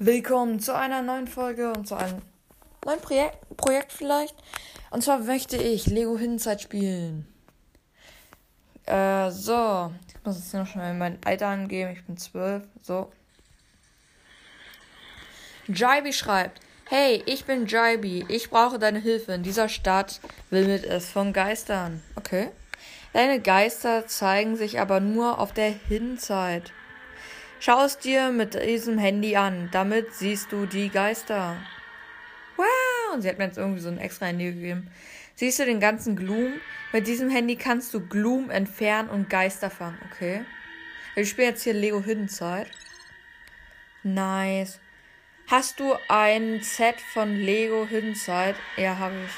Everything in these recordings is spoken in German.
Willkommen zu einer neuen Folge und zu einem neuen Projekt, Projekt vielleicht. Und zwar möchte ich Lego Hinzeit spielen. Äh, so. Ich muss jetzt noch schnell mein Alter angeben. Ich bin zwölf. So. Jaibi schreibt. Hey, ich bin Jaibi. Ich brauche deine Hilfe. In dieser Stadt wimmelt es von Geistern. Okay. Deine Geister zeigen sich aber nur auf der Hinzeit. Schau es dir mit diesem Handy an. Damit siehst du die Geister. Wow! Und sie hat mir jetzt irgendwie so ein extra Handy gegeben. Siehst du den ganzen Gloom? Mit diesem Handy kannst du Gloom entfernen und Geister fangen. Okay. Ich spiele jetzt hier Lego Hidden Side. Nice. Hast du ein Set von Lego Hidden Side? Ja, habe ich.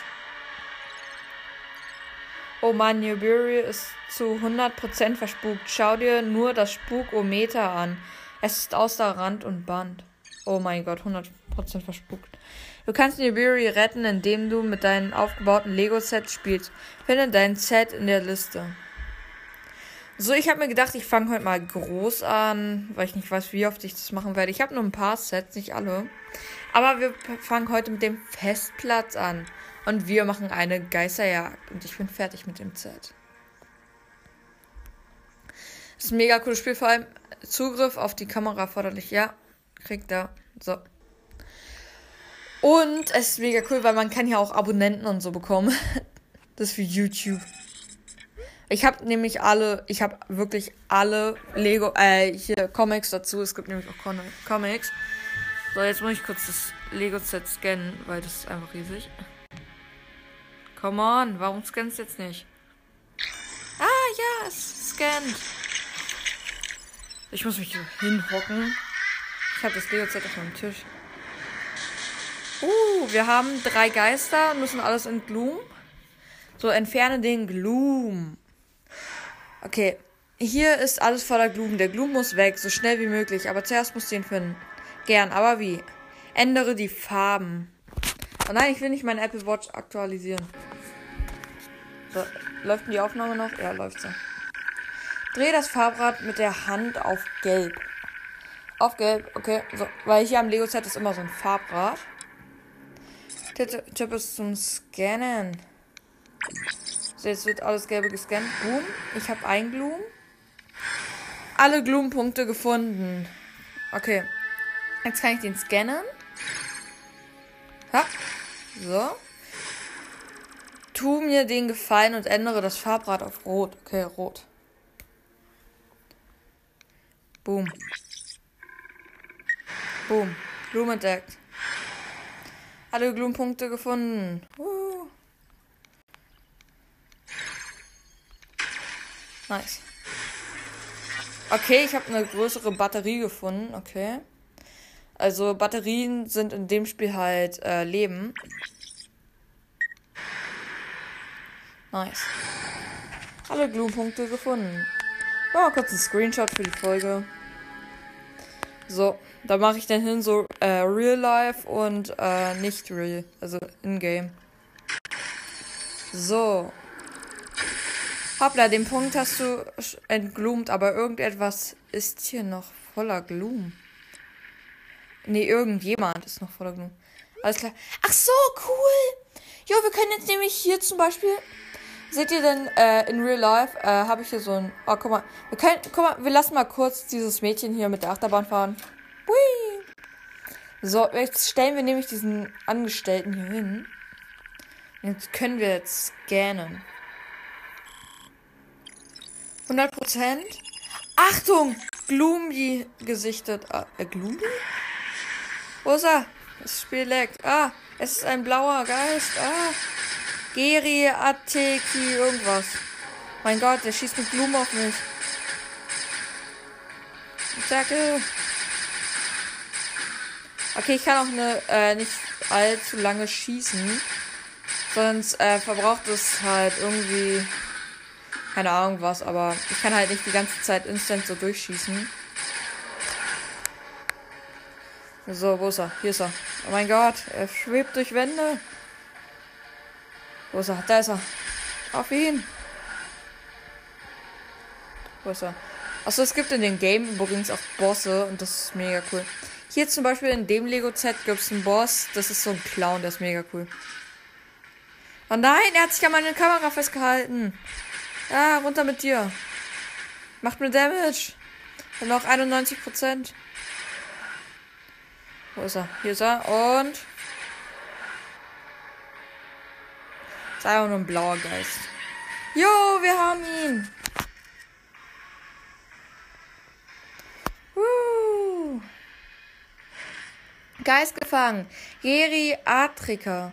Oh Mann, Newbury ist zu 100% verspukt. Schau dir nur das Spukometer an. Es ist außer Rand und Band. Oh mein Gott, 100% verspukt. Du kannst Newbury retten, indem du mit deinen aufgebauten Lego-Sets spielst. Finde dein Set in der Liste. So, ich habe mir gedacht, ich fange heute mal groß an, weil ich nicht weiß, wie oft ich das machen werde. Ich habe nur ein paar Sets, nicht alle. Aber wir fangen heute mit dem Festplatz an. Und wir machen eine Geisterjagd. Und ich bin fertig mit dem Set. Das ist ein mega cooles Spiel, vor allem Zugriff auf die Kamera erforderlich. Ja, kriegt er. So. Und es ist mega cool, weil man kann ja auch Abonnenten und so bekommen. Das ist für YouTube. Ich habe nämlich alle, ich habe wirklich alle Lego, äh, hier Comics dazu. Es gibt nämlich auch Comics. So, jetzt muss ich kurz das Lego-Set scannen, weil das ist einfach riesig. Come on, warum scannst du jetzt nicht? Ah, ja, es scannt. Ich muss mich hinhocken. Ich habe das Lego-Set auf meinem Tisch. Uh, wir haben drei Geister und müssen alles in Gloom. So, entferne den Gloom. Okay, hier ist alles voller Gloom. Der Gloom muss weg, so schnell wie möglich. Aber zuerst musst du ihn finden. Gern, aber wie? Ändere die Farben. Oh nein, ich will nicht meine Apple Watch aktualisieren. So, läuft die Aufnahme noch? Ja, läuft so. Dreh das Farbrad mit der Hand auf Gelb. Auf Gelb, okay. So, weil hier am Lego-Set ist immer so ein Farbrad. Tipp ist zum Scannen. Jetzt wird alles Gelbe gescannt. Boom. Ich habe ein Gloom. Alle Gloom-Punkte gefunden. Okay. Jetzt kann ich den scannen. Ha. So. Tu mir den Gefallen und ändere das Farbrad auf Rot. Okay, Rot. Boom. Boom. Gloom entdeckt. Alle Gloom-Punkte gefunden. Uh. Nice. Okay, ich habe eine größere Batterie gefunden. Okay. Also Batterien sind in dem Spiel halt äh, Leben. Nice. Alle Gloom-Punkte gefunden. Ja, kurz ein Screenshot für die Folge. So, da mache ich dann hin so äh, Real Life und äh, nicht Real, also in-game. So. Hoppla, den Punkt hast du entgloomt, aber irgendetwas ist hier noch voller Gloom. Nee, irgendjemand ist noch voller Gloom. Alles klar. Ach so, cool. Jo, wir können jetzt nämlich hier zum Beispiel. Seht ihr denn äh, in Real Life? Äh, habe ich hier so ein. Oh, guck mal. Wir können. Guck mal, wir lassen mal kurz dieses Mädchen hier mit der Achterbahn fahren. Hui. So, jetzt stellen wir nämlich diesen Angestellten hier hin. Jetzt können wir jetzt scannen. 100%. Achtung! Gloomy gesichtet. Ah, äh, Gloomy? Wo ist er? Das Spiel leckt. Ah, es ist ein blauer Geist. Ah. Geri, Ateki, irgendwas. Mein Gott, der schießt mit Blumen auf mich. Danke. Okay, ich kann auch eine, äh, nicht allzu lange schießen. Sonst äh, verbraucht es halt irgendwie keine Ahnung was, aber ich kann halt nicht die ganze Zeit instant so durchschießen. So, wo ist er? Hier ist er. Oh mein Gott, er schwebt durch Wände. Wo ist er? Da ist er. Auf ihn. Wo ist er? Achso, es gibt in den Game übrigens auch Bosse und das ist mega cool. Hier zum Beispiel in dem Lego-Set gibt es einen Boss, das ist so ein Clown, der ist mega cool. Oh nein, er hat sich an meine Kamera festgehalten. Ja, runter mit dir. Macht mir Damage. Und noch 91 Prozent. Wo ist er? Hier ist er. Und. Ist einfach nur ein blauer Geist. Jo, wir haben ihn. Uh. Geist gefangen. Geriatriker.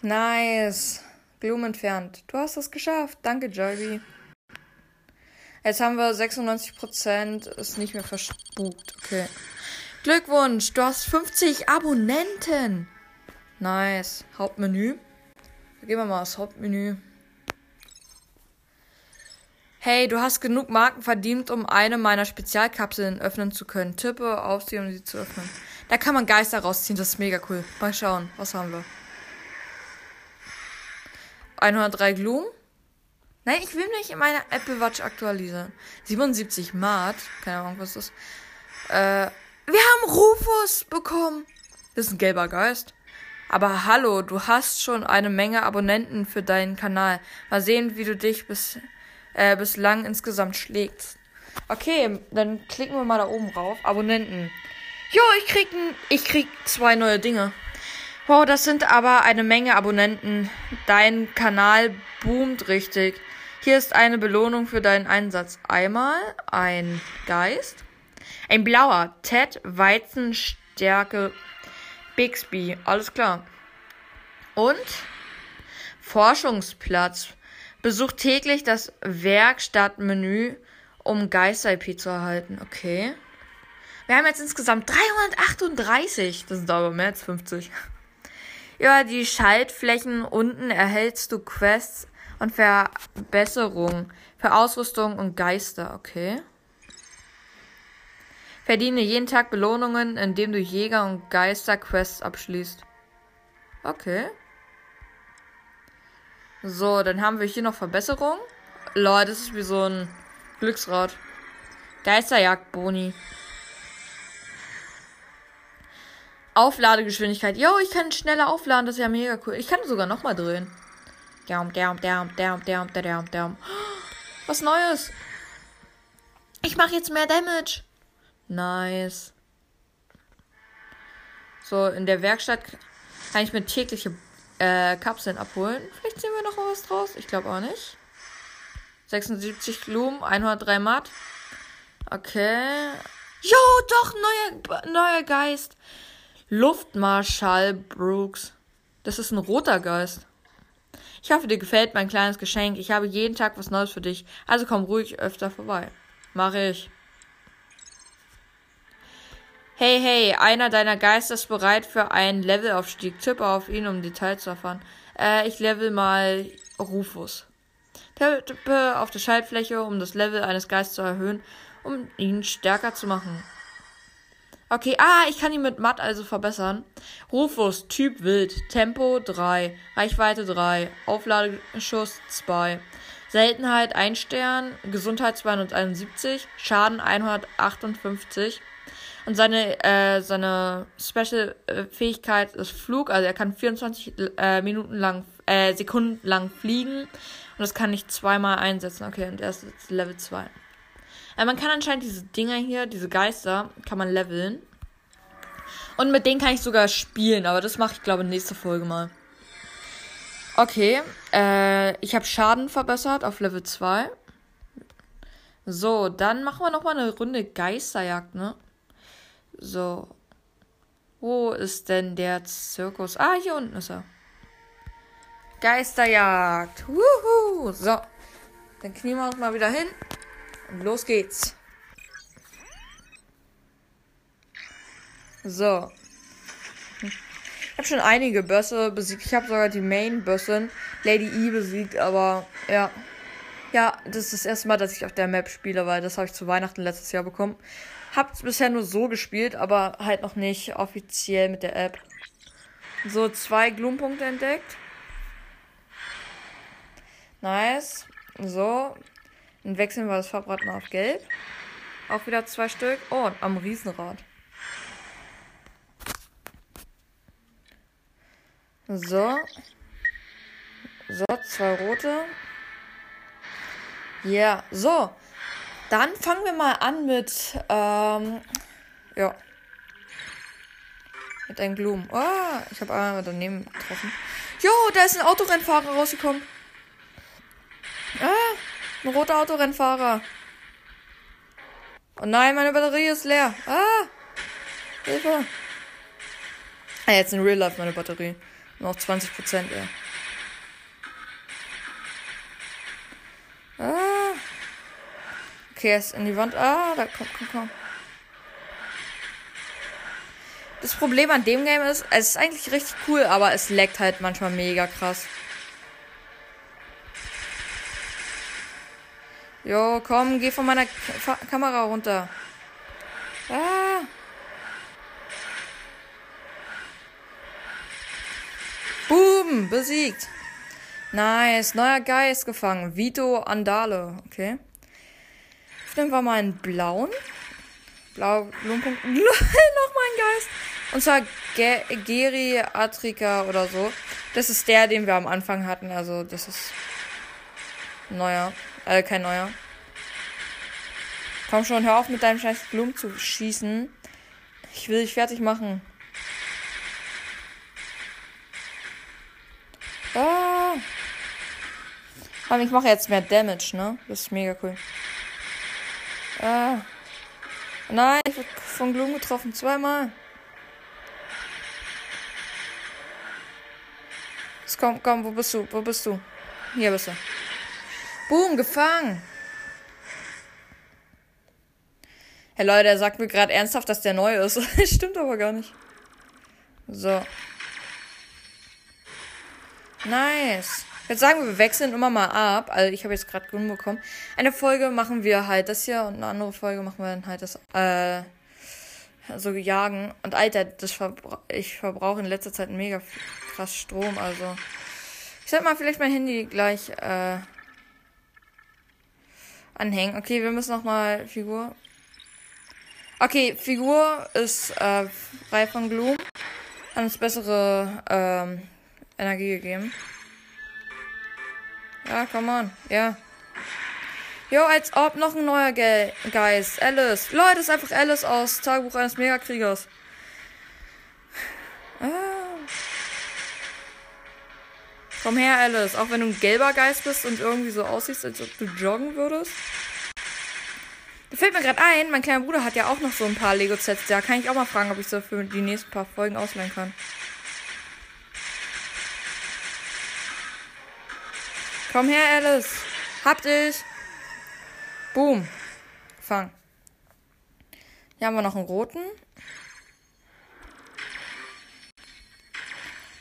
Nice. Gloom entfernt. Du hast es geschafft. Danke, Joyby. Jetzt haben wir 96%. Ist nicht mehr verspukt. Okay. Glückwunsch. Du hast 50 Abonnenten. Nice. Hauptmenü. Gehen wir mal aufs Hauptmenü. Hey, du hast genug Marken verdient, um eine meiner Spezialkapseln öffnen zu können. Tippe auf sie, um sie zu öffnen. Da kann man Geister rausziehen, das ist mega cool. Mal schauen, was haben wir? 103 Gloom. Nein, ich will nicht meine Apple Watch aktualisieren. 77 Mart. Keine Ahnung, was das ist. Äh, wir haben Rufus bekommen. Das ist ein gelber Geist. Aber hallo, du hast schon eine Menge Abonnenten für deinen Kanal. Mal sehen, wie du dich bis, äh, bislang insgesamt schlägst. Okay, dann klicken wir mal da oben rauf. Abonnenten. Jo, ich krieg, n, ich krieg zwei neue Dinge. Wow, das sind aber eine Menge Abonnenten. Dein Kanal boomt richtig. Hier ist eine Belohnung für deinen Einsatz. Einmal ein Geist. Ein blauer. Ted Weizenstärke Bixby. Alles klar. Und Forschungsplatz. Besuch täglich das Werkstattmenü, um Geist-IP zu erhalten. Okay. Wir haben jetzt insgesamt 338. Das sind aber mehr als 50. Über die Schaltflächen unten erhältst du Quests und Verbesserungen für Ausrüstung und Geister, okay. Verdiene jeden Tag Belohnungen, indem du Jäger- und Geister-Quests abschließt. Okay. So, dann haben wir hier noch Verbesserungen. Leute, das ist wie so ein Glücksrad. Geisterjagd-Boni. Aufladegeschwindigkeit. Yo, ich kann schneller aufladen, das ist ja mega cool. Ich kann sogar nochmal drehen. Down, down, down, down, down, down, down. Was Neues. Ich mache jetzt mehr Damage. Nice. So, in der Werkstatt kann ich mir tägliche äh, Kapseln abholen. Vielleicht sehen wir noch was draus. Ich glaube auch nicht. 76 Blumen, 103 Matt. Okay. Jo, doch, neuer, neuer Geist. Luftmarschall Brooks. Das ist ein roter Geist. Ich hoffe, dir gefällt mein kleines Geschenk. Ich habe jeden Tag was Neues für dich. Also komm ruhig öfter vorbei. Mache ich. Hey, hey, einer deiner Geister ist bereit für einen Levelaufstieg. Tippe auf ihn, um Details zu erfahren. Äh, ich level mal Rufus. Tippe auf der Schaltfläche, um das Level eines Geistes zu erhöhen, um ihn stärker zu machen. Okay, ah, ich kann ihn mit Matt also verbessern. Rufus, Typ Wild, Tempo 3, Reichweite 3, Aufladeschuss 2, Seltenheit 1 Stern, Gesundheit 271, Schaden 158. Und seine, äh, seine Special-Fähigkeit ist Flug, also er kann 24 äh, Minuten lang, äh, Sekunden lang fliegen. Und das kann ich zweimal einsetzen. Okay, und er ist jetzt Level 2. Äh, man kann anscheinend diese Dinger hier, diese Geister, kann man leveln. Und mit denen kann ich sogar spielen, aber das mache ich, glaube ich, nächste Folge mal. Okay, äh, ich habe Schaden verbessert auf Level 2. So, dann machen wir nochmal eine Runde Geisterjagd, ne? So. Wo ist denn der Zirkus? Ah, hier unten ist er. Geisterjagd. Wuhu. So. Dann knien wir uns mal wieder hin. Und los geht's. So. Ich habe schon einige Bösse besiegt. Ich habe sogar die Main-Bössin Lady E besiegt, aber ja. Ja, das ist das erste Mal, dass ich auf der Map spiele, weil das habe ich zu Weihnachten letztes Jahr bekommen. Hab's bisher nur so gespielt, aber halt noch nicht offiziell mit der App. So, zwei Gloom-Punkte entdeckt. Nice. So. Dann wechseln wir das Farbrad mal auf Gelb. Auch wieder zwei Stück. Oh, am Riesenrad. So. So, zwei rote. Ja, yeah. so. Dann fangen wir mal an mit, ähm, ja. Mit einem Gloom. Oh, ich habe einmal daneben getroffen. Jo, da ist ein Autorennfahrer rausgekommen. Ah, ein roter Autorennfahrer. Oh nein, meine Batterie ist leer. Ah, Hilfe. Ah, jetzt in Real Life meine Batterie. Noch 20 Prozent, ja. Ah. Okay, er ist in die Wand. Ah, da kommt, komm, komm. Das Problem an dem Game ist, es ist eigentlich richtig cool, aber es leckt halt manchmal mega krass. Jo, komm, geh von meiner K Kamera runter. Ah. Boom, besiegt. Nice, neuer Geist gefangen. Vito Andale, okay. Nehmen wir mal einen blauen. Blau, Blumenpunkt. Nochmal ein Geist. Und zwar Ge Geriatrika oder so. Das ist der, den wir am Anfang hatten. Also, das ist neuer. Äh, kein neuer. Komm schon, hör auf mit deinem scheiß Blumen zu schießen. Ich will dich fertig machen. Ah. Aber ich mache jetzt mehr Damage, ne? Das ist mega cool. Ah. Nein, ich wurde von Gloom getroffen. Zweimal. Komm, komm, wo bist du? Wo bist du? Hier bist du. Boom, gefangen. Hey Leute, er sagt mir gerade ernsthaft, dass der neu ist. Stimmt aber gar nicht. So. Nice. Jetzt sagen wir, wir wechseln immer mal ab. Also ich habe jetzt gerade grün bekommen. Eine Folge machen wir halt das hier und eine andere Folge machen wir dann halt das, äh, so jagen. Und Alter, das verbra ich verbrauche in letzter Zeit mega krass Strom. Also ich sollte mal vielleicht mein Handy gleich äh, anhängen. Okay, wir müssen noch mal Figur. Okay, Figur ist äh, frei von Gloom. Hat uns bessere ähm, Energie gegeben. Ja, come on. Ja. Jo, als ob noch ein neuer Ge Geist. Alice. Leute, ist einfach Alice aus Tagebuch eines Megakriegers. Ah. Komm her, Alice. Auch wenn du ein gelber Geist bist und irgendwie so aussiehst, als ob du joggen würdest. Da fällt mir gerade ein, mein kleiner Bruder hat ja auch noch so ein paar Lego-Sets. Da kann ich auch mal fragen, ob ich so für die nächsten paar Folgen ausleihen kann. Komm her, Alice. Hab dich. Boom. Fang. Hier haben wir noch einen roten.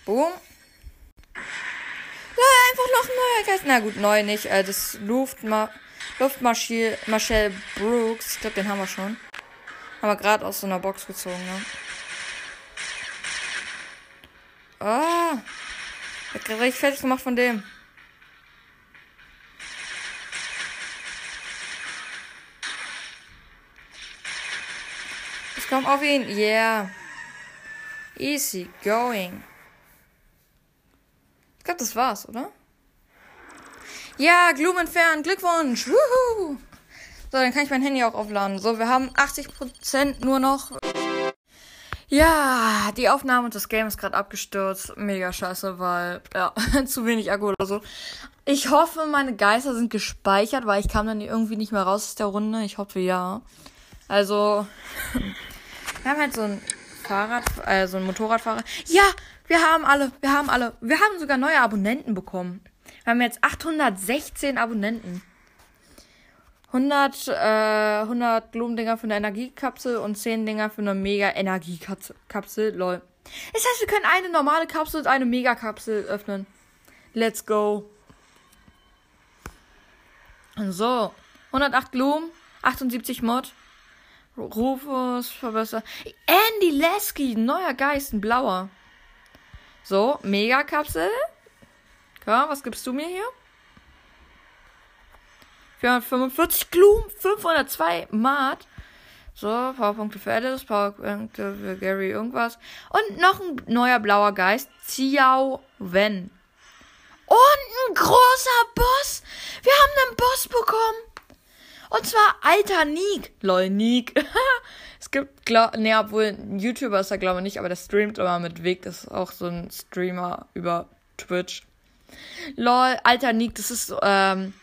Boom. Einfach noch ein neuer Geist. Na gut, neu nicht. Äh, das Luftma Luftmarschall Marshall Brooks. Ich glaube, den haben wir schon. Haben wir gerade aus so einer Box gezogen, ne? Ah. Hat gerade richtig fertig gemacht von dem. komm auf ihn. Yeah. Easy going. Ich glaube, das war's, oder? Ja, Gloom entfernt. Glückwunsch. Woohoo. So, dann kann ich mein Handy auch aufladen. So, wir haben 80% nur noch. Ja, die Aufnahme des Games gerade abgestürzt. Mega scheiße, weil, ja, zu wenig Akku oder so. Ich hoffe, meine Geister sind gespeichert, weil ich kam dann irgendwie nicht mehr raus aus der Runde. Ich hoffe, ja. Also, Wir haben halt so ein Fahrrad, äh, so ein Motorradfahrer. Ja, wir haben alle, wir haben alle. Wir haben sogar neue Abonnenten bekommen. Wir haben jetzt 816 Abonnenten. 100, äh, 100 Blumendinger für eine Energiekapsel und 10 Dinger für eine Mega-Energiekapsel. Lol. Das heißt, wir können eine normale Kapsel und eine Megakapsel öffnen. Let's go. So. 108 Blumen, 78 Mod. Rufus verbessert. Andy Lasky, neuer Geist, ein blauer. So, Megakapsel. Ja, was gibst du mir hier? 445 Gloom, 502 Mat. So, Powerpunkte für Alice, Powerpunkte für Gary irgendwas. Und noch ein neuer blauer Geist, Xiao Wen. Und ein großer Boss. Wir haben einen Boss bekommen. Und zwar alter Nick. Lol, Nick. es gibt, glaub, ne, obwohl ein YouTuber ist er glaube ich nicht, aber der streamt immer mit Weg. Das ist auch so ein Streamer über Twitch. Lol, alter Nick, das ist, ähm.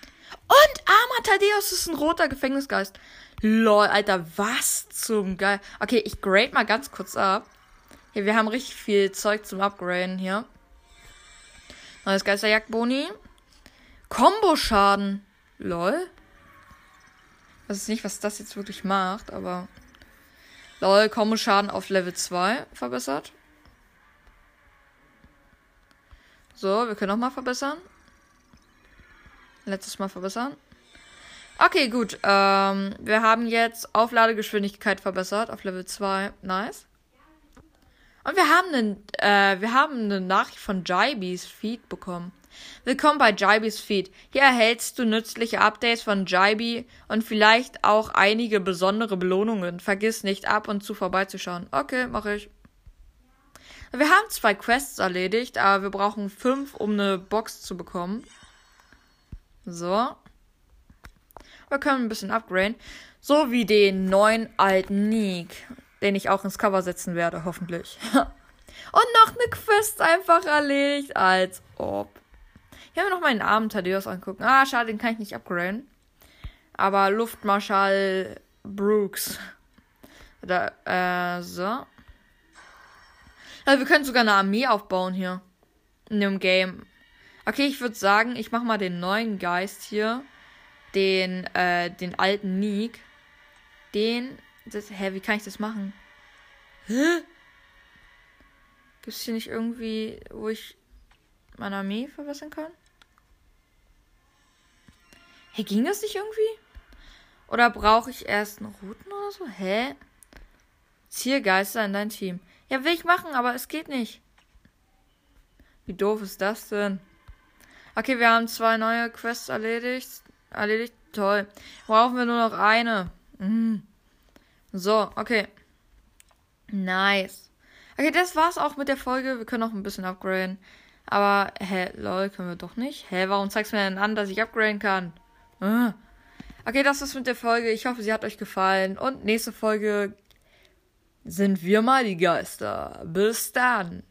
Und armer Thaddeus ist ein roter Gefängnisgeist. Lol, Alter, was zum Geil. Okay, ich grade mal ganz kurz ab. Hier, wir haben richtig viel Zeug zum Upgraden hier. Neues Geisterjagdboni. Combo-Schaden. Lol. Ich weiß nicht, was das jetzt wirklich macht, aber. Lol, Combo-Schaden auf Level 2 verbessert. So, wir können nochmal verbessern. Letztes Mal verbessern. Okay, gut. Ähm, wir haben jetzt Aufladegeschwindigkeit verbessert auf Level 2. Nice. Und wir haben einen, äh, wir haben eine Nachricht von Jibes Feed bekommen. Willkommen bei Jibes Feed. Hier erhältst du nützliche Updates von Jibe und vielleicht auch einige besondere Belohnungen. Vergiss nicht, ab und zu vorbeizuschauen. Okay, mache ich. Wir haben zwei Quests erledigt, aber wir brauchen fünf, um eine Box zu bekommen. So. Wir können ein bisschen upgraden. So wie den neuen alten Nick, den ich auch ins Cover setzen werde, hoffentlich. Und noch eine Quest einfach erledigt, als ob. Hier haben wir noch meinen armen Thaddeus angucken. Ah, schade, den kann ich nicht upgraden. Aber Luftmarschall Brooks. Da, äh, so. Also wir können sogar eine Armee aufbauen hier. In dem Game. Okay, ich würde sagen, ich mache mal den neuen Geist hier den, äh, den alten Nick. Den. Das, hä, wie kann ich das machen? Hä? Gibt es hier nicht irgendwie, wo ich meine Armee verbessern kann? Hä, ging das nicht irgendwie? Oder brauche ich erst einen Routen oder so? Hä? Zielgeister in dein Team. Ja, will ich machen, aber es geht nicht. Wie doof ist das denn? Okay, wir haben zwei neue Quests erledigt. Erledigt. Toll. Brauchen wir nur noch eine. Mhm. So, okay. Nice. Okay, das war's auch mit der Folge. Wir können noch ein bisschen upgraden. Aber, hä, lol, können wir doch nicht. Hä, warum zeigst du mir denn an, dass ich upgraden kann? Ah. Okay, das war's mit der Folge. Ich hoffe, sie hat euch gefallen. Und nächste Folge sind wir mal die Geister. Bis dann.